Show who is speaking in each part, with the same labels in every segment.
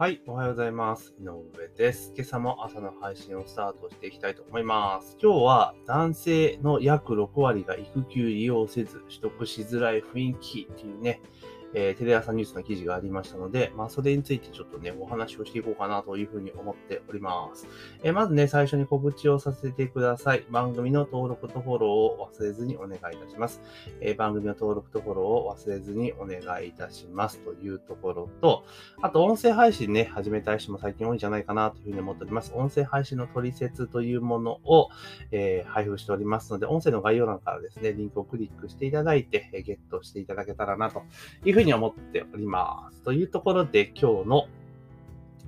Speaker 1: はい、おはようございます。井上です。今朝も朝の配信をスタートしていきたいと思います。今日は男性の約6割が育休利用せず取得しづらい雰囲気っていうね、えーテレ朝ニュースの記事がありましたので、まあ、それについてちょっとね、お話をしていこうかなというふうに思っております。えーまずね、最初に告知をさせてください。番組の登録とフォローを忘れずにお願いいたします。えー番組の登録とフォローを忘れずにお願いいたしますというところと、あと、音声配信ね、始めたい人も最近多いんじゃないかなというふうに思っております。音声配信の取説というものを、え配布しておりますので、音声の概要欄からですね、リンクをクリックしていただいて、えゲットしていただけたらなというふうに思っております。というところで、今日の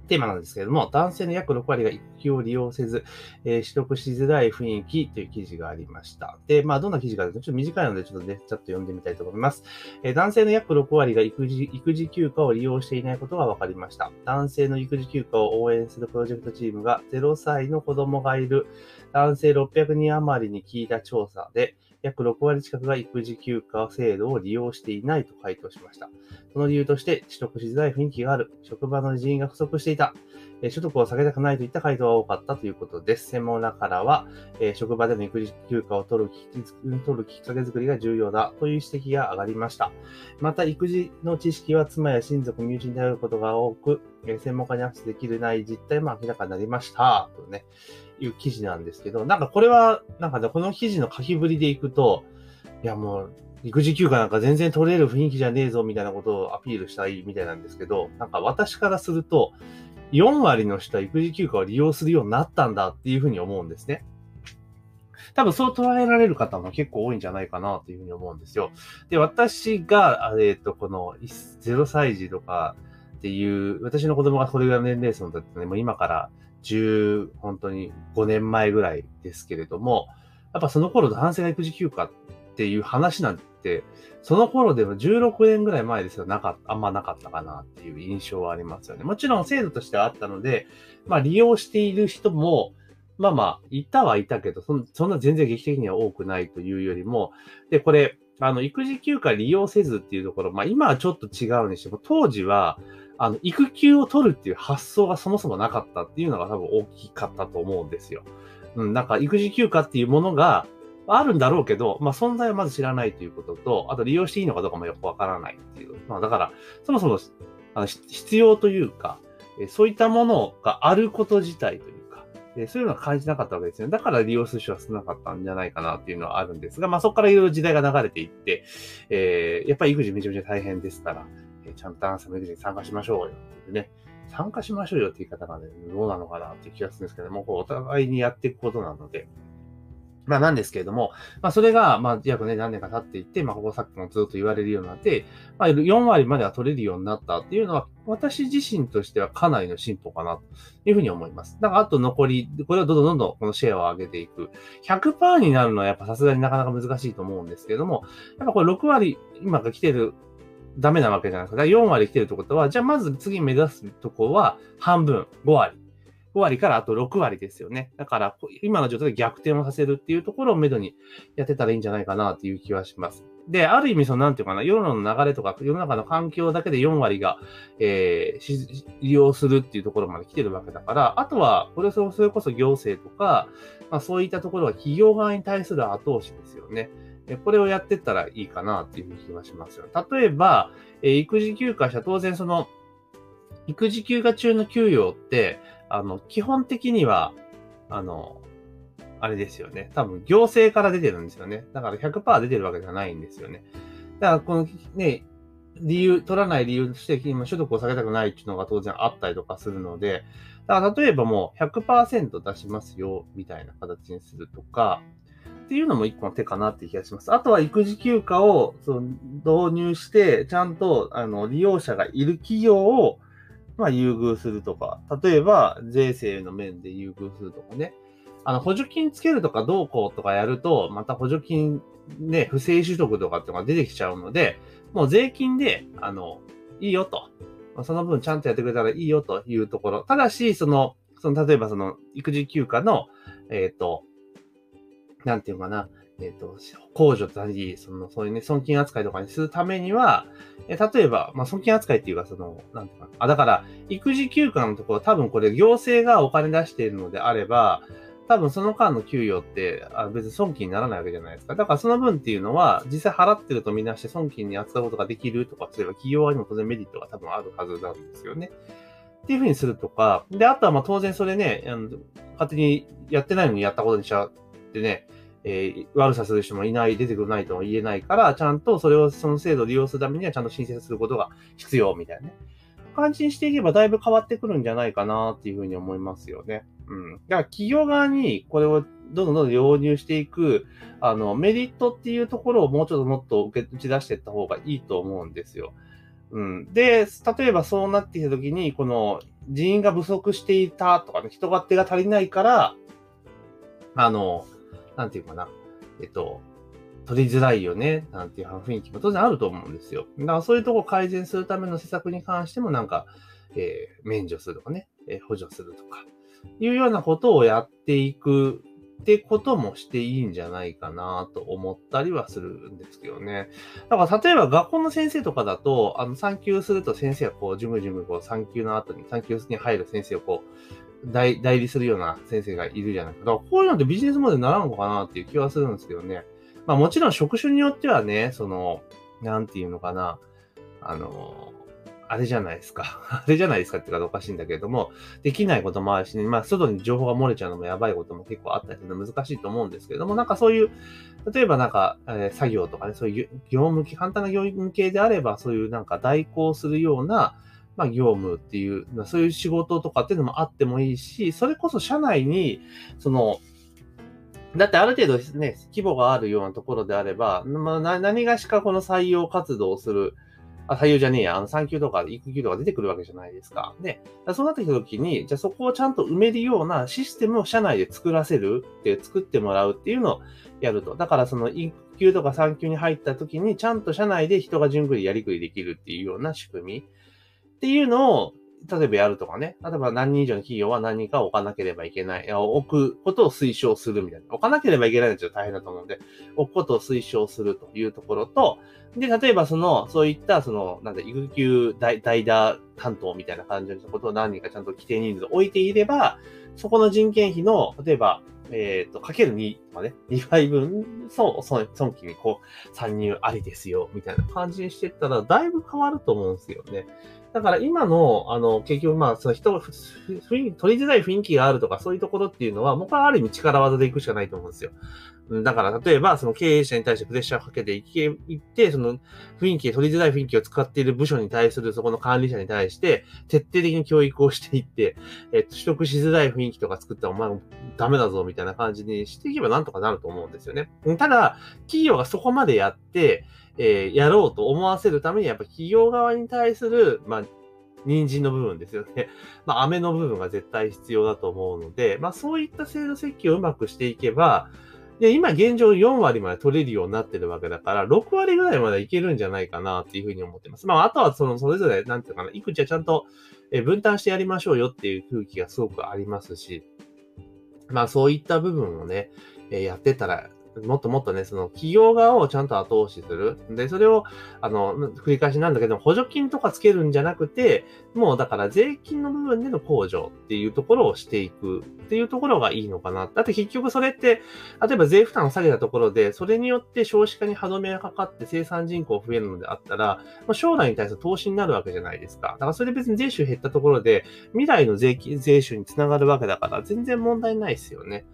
Speaker 1: テーマなんですけれども、男性の約6割が育休を利用せず、えー取得しづらい雰囲気という記事がありました。で、まあ、どんな記事かというと、ちょっと短いので、ちょっとね、ちょっと読んでみたいと思います。えー男性の約6割が育児育児休暇を利用していないことが分かりました。男性の育児休暇を応援するプロジェクトチームが0歳の子供がいる男性600人余りに聞いた調査で、約6割近くが育児休暇制度を利用していないと回答しました。その理由として、取得しづらい雰囲気がある、職場の人員が不足していた、え所得を下げたくないといった回答が多かったということです。専門家からは、え職場での育児休暇を取るき取るきっかけづくりが重要だという指摘が上がりました。また、育児の知識は妻や親族、身内に頼ることが多く、え専門家にアクセスできるない実態も明らかになりました。とね、いう記事なんですけど、なんかこれは、なんかね、この記事の書きぶりでいくと、いやもう、育児休暇なんか全然取れる雰囲気じゃねえぞみたいなことをアピールしたいみたいなんですけど、なんか私からすると、4割の人は育児休暇を利用するようになったんだっていうふうに思うんですね。多分そう捉えられる方も結構多いんじゃないかなというふうに思うんですよ。で、私が、あえっ、と、この0歳児とかっていう、私の子供がこれぐらいの年齢層だったので、もう今から10、本当に5年前ぐらいですけれども、やっぱその頃男性が育児休暇っていう話なんて、その頃でも16年ぐらい前ですよ、なか、あんまなかったかなっていう印象はありますよね。もちろん制度としてはあったので、まあ利用している人も、まあまあ、いたはいたけど、そそんな全然劇的には多くないというよりも、で、これ、あの、育児休暇利用せずっていうところ、まあ今はちょっと違うにしても、当時は、あの、育休を取るっていう発想がそもそもなかったっていうのが多分大きかったと思うんですよ。うん、なんか育児休暇っていうものがあるんだろうけど、まあ存在はまず知らないということと、あと利用していいのかどうかもよくわからないっていう。まあだから、そもそもあの必要というか、そういったものがあること自体というか、そういうのは感じなかったわけですよね。だから利用する人は少なかったんじゃないかなっていうのはあるんですが、まあそこからいろいろ時代が流れていって、えーやっぱり育児めちゃめちゃ大変ですから、ちゃんと男性も育児に参加しましょうよっていうね。参加しましょうよって言い方がね、どうなのかなっていう気がするんですけども、こうお互いにやっていくことなので、まあなんですけれども、まあそれが、まあ約ね、何年か経っていって、まあここさっきもずっと言われるようになって、まあ4割までは取れるようになったっていうのは、私自身としてはかなりの進歩かなというふうに思います。だからあと残り、これをどんどんどんどんこのシェアを上げていく。100%になるのはやっぱさすがになかなか難しいと思うんですけれども、やっぱこれ6割今が来てるダメなわけじゃないですか。だから4割来てるってことは、じゃあまず次目指すとこは半分、5割。5割からあと6割ですよね。だから、今の状態で逆転をさせるっていうところをめどにやってたらいいんじゃないかなっていう気はします。で、ある意味、その、なんていうかな、世の流れとか、世の中の環境だけで4割が、えー利用するっていうところまで来てるわけだから、あとは、これそそれこそ行政とか、まあそういったところは企業側に対する後押しですよね。これをやってったらいいかなっていう気はしますよ。例えば、え育児休暇者、当然その、育児休暇中の給与って、あの、基本的には、あの、あれですよね。多分、行政から出てるんですよね。だから100%出てるわけじゃないんですよね。だから、このね、理由、取らない理由として、今、所得を下げたくないっていうのが当然あったりとかするので、だから、例えばもう100%出しますよ、みたいな形にするとか、っていうのも一個の手かなって気がします。あとは育児休暇をその導入して、ちゃんとあの利用者がいる企業を、まあ、優遇するとか、例えば税制の面で優遇するとかね。あの、補助金つけるとかどうこうとかやると、また補助金ね、不正取得とかっていうのが出てきちゃうので、もう税金で、あの、いいよと。その分ちゃんとやってくれたらいいよというところ。ただし、その、その、例えばその、育児休暇の、えっ、と、なんていうかな、えっ、と、控除とり、その、そういうね、損金扱いとかにするためには、え例えば、まあ、損金扱いっていうか、その、なんていうかな。あ、だから、育児休暇のところ、多分これ行政がお金出しているのであれば、多分その間の給与ってあ別に損金にならないわけじゃないですか。だからその分っていうのは、実際払ってるとみなして損金に扱うことができるとかすれば、企業側にも当然メリットが多分あるはずなんですよね。っていうふうにするとか、で、あとはまあ当然それね、あの勝手にやってないのにやったことにしちゃってね、えー、悪さする人もいない、出てくるないとも言えないから、ちゃんとそれを、その制度を利用するためにはちゃんと申請することが必要みたいなね。感じにしていけばだいぶ変わってくるんじゃないかなっていうふうに思いますよね。うん。だから企業側にこれをどんどんどんどん導入していく、あの、メリットっていうところをもうちょっともっと受け打ち出していった方がいいと思うんですよ。うん。で、例えばそうなってきたときに、この人員が不足していたとかね、人が手が足りないから、あの、なんていうかな、えっと、取りづらいよね、なんていう雰囲気も当然あると思うんですよ。だからそういうとこ改善するための施策に関してもなんか、えー、免除するとかね、えー、補助するとか、いうようなことをやっていくってこともしていいんじゃないかなと思ったりはするんですけどね。だから例えば学校の先生とかだと、あの産休すると先生がこう、じむじむこう産休の後に、産休に入る先生をこう、代代理するような先生がいるじゃないか。だからこういうのってビジネスモデルにならんのかなっていう気はするんですけどね。まあもちろん職種によってはね、その、なんていうのかな、あの、あれじゃないですか。あれじゃないですかって言うかおかしいんだけれども、できないこともあるし、ね、まあ、外に情報が漏れちゃうのもやばいことも結構あったりするの難しいと思うんですけども、なんかそういう、例えばなんか、えー、作業とかね、そういう業務系、簡単な業務系であれば、そういうなんか代行するような、まあ、業務っていう、そういう仕事とかっていうのもあってもいいし、それこそ社内に、その、だってある程度ね、規模があるようなところであれば、まあ、何がしかこの採用活動をする、あ、採用じゃねえや、あの、産休とか育休とか出てくるわけじゃないですか。で、そうなってきたときに、じゃあそこをちゃんと埋めるようなシステムを社内で作らせるって、作ってもらうっていうのをやると。だからその育休とか産休に入ったときに、ちゃんと社内で人が順繰りやりくりできるっていうような仕組みっていうのを、例えばやるとかね。例えば何人以上の企業は何人か置かなければいけない。置くことを推奨するみたいな。置かなければいけないのはちょっと大変だと思うんで、置くことを推奨するというところと、で、例えばその、そういった、その、なんだ、育休代代打担当みたいな感じのことを何人かちゃんと規定人数置いていれば、そこの人件費の、例えば、えっ、ー、と、かける2とかね、2倍分、そう、損金にこう、参入ありですよ、みたいな感じにしてったら、だいぶ変わると思うんですよね。だから今の、あの、結局まあ、その人が、取りづらい雰囲気があるとか、そういうところっていうのは、僕はある意味力技で行くしかないと思うんですよ。だから、例えば、その経営者に対してプレッシャーをかけていけ、いって、その雰囲気、取りづらい雰囲気を使っている部署に対する、そこの管理者に対して、徹底的に教育をしていって、えっと、取得しづらい雰囲気とか作ったらお前ダメだぞ、みたいな感じにしていけばなんとかなると思うんですよね。ただ、企業がそこまでやって、えー、やろうと思わせるために、やっぱ企業側に対する、まあ、人参の部分ですよね。まあ、飴の部分が絶対必要だと思うので、まあ、そういった制度設計をうまくしていけば、で、今現状4割まで取れるようになってるわけだから、6割ぐらいまでいけるんじゃないかなっていうふうに思ってます。まあ、あとはその、それぞれ、なんていうかな、いくつはちゃんと分担してやりましょうよっていう空気がすごくありますし、まあ、そういった部分をね、やってたらもっともっとね、その企業側をちゃんと後押しする。で、それを、あの、繰り返しなんだけど、補助金とかつけるんじゃなくて、もうだから税金の部分での控除っていうところをしていくっていうところがいいのかな。だって結局それって、例えば税負担を下げたところで、それによって少子化に歯止めがかかって生産人口増えるのであったら、まあ、将来に対する投資になるわけじゃないですか。だからそれで別に税収減ったところで、未来の税金、税収につながるわけだから、全然問題ないですよね。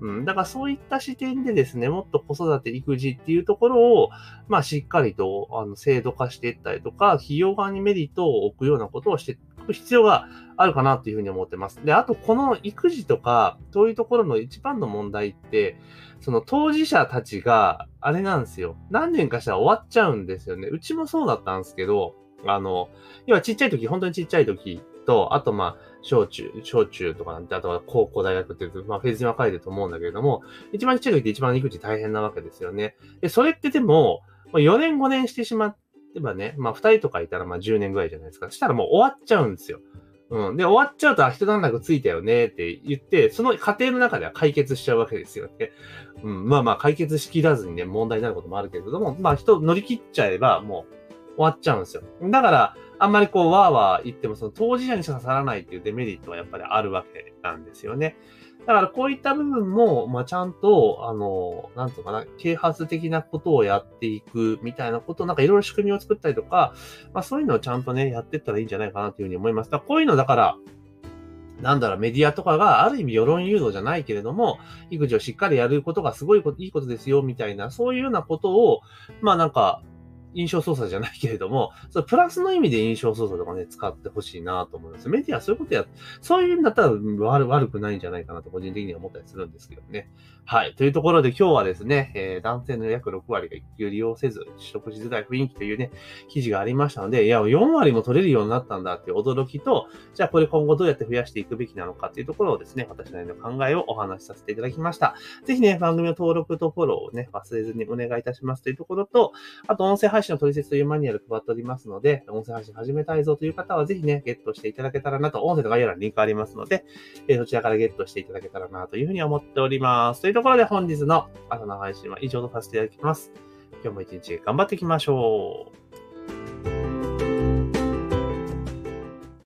Speaker 1: うん。だからそういった視点でですね、もっと子育て、育児っていうところを、まあしっかりと、あの、制度化していったりとか、企業側にメリットを置くようなことをしていく必要があるかなっていうふうに思ってます。で、あとこの育児とか、そういうところの一番の問題って、その当事者たちが、あれなんですよ。何年かしたら終わっちゃうんですよね。うちもそうだったんですけど、あの、要はちっちゃい時、本当にちっちゃい時と、あとまあ、小中、小中とかなんて、あとは高校、大学っていう、まあ、フェーズに分かれてると思うんだけれども、一番ちっちゃいって一番育児大変なわけですよね。で、それってでも、4年5年してしまってばね、まあ2人とかいたらまあ10年ぐらいじゃないですか。そしたらもう終わっちゃうんですよ。うん。で、終わっちゃうと、あ、一段落ついたよねって言って、その過程の中では解決しちゃうわけですよね。うん。まあまあ、解決しきらずにね、問題になることもあるけれども、まあ、人乗り切っちゃえば、もう終わっちゃうんですよ。だから、あんまりこう、わーわー言っても、その当事者にしか刺さらないっていうデメリットはやっぱりあるわけなんですよね。だからこういった部分も、まあ、ちゃんと、あの、なんとかな、啓発的なことをやっていくみたいなこと、なんかいろいろ仕組みを作ったりとか、まあそういうのをちゃんとね、やっていったらいいんじゃないかなというふうに思います。だこういうのだから、なんだろう、メディアとかがある意味世論誘導じゃないけれども、育児をしっかりやることがすごいいいことですよ、みたいな、そういうようなことを、まあなんか、印象操作じゃないけれども、そプラスの意味で印象操作とかね、使ってほしいなと思います。メディアはそういうことや、そういうんだったら悪くないんじゃないかなと個人的には思ったりするんですけどね。はい。というところで今日はですね、えー、男性の約6割が育休利用せず取得しづらい雰囲気というね、記事がありましたので、いや、4割も取れるようになったんだっていう驚きと、じゃあこれ今後どうやって増やしていくべきなのかっていうところをですね、私なりの考えをお話しさせていただきました。ぜひね、番組の登録とフォローをね、忘れずにお願いいたしますというところと、あと音声配信の取説というマニュアル配っておりますので、音声配信始めたいぞという方はぜひね、ゲットしていただけたらなと、音声の概要欄にリンクありますので、えー、そちらからゲットしていただけたらなというふうに思っております。というところで本日の朝の配信は以上とさせていただきます。今日も一日頑張っていきましょう。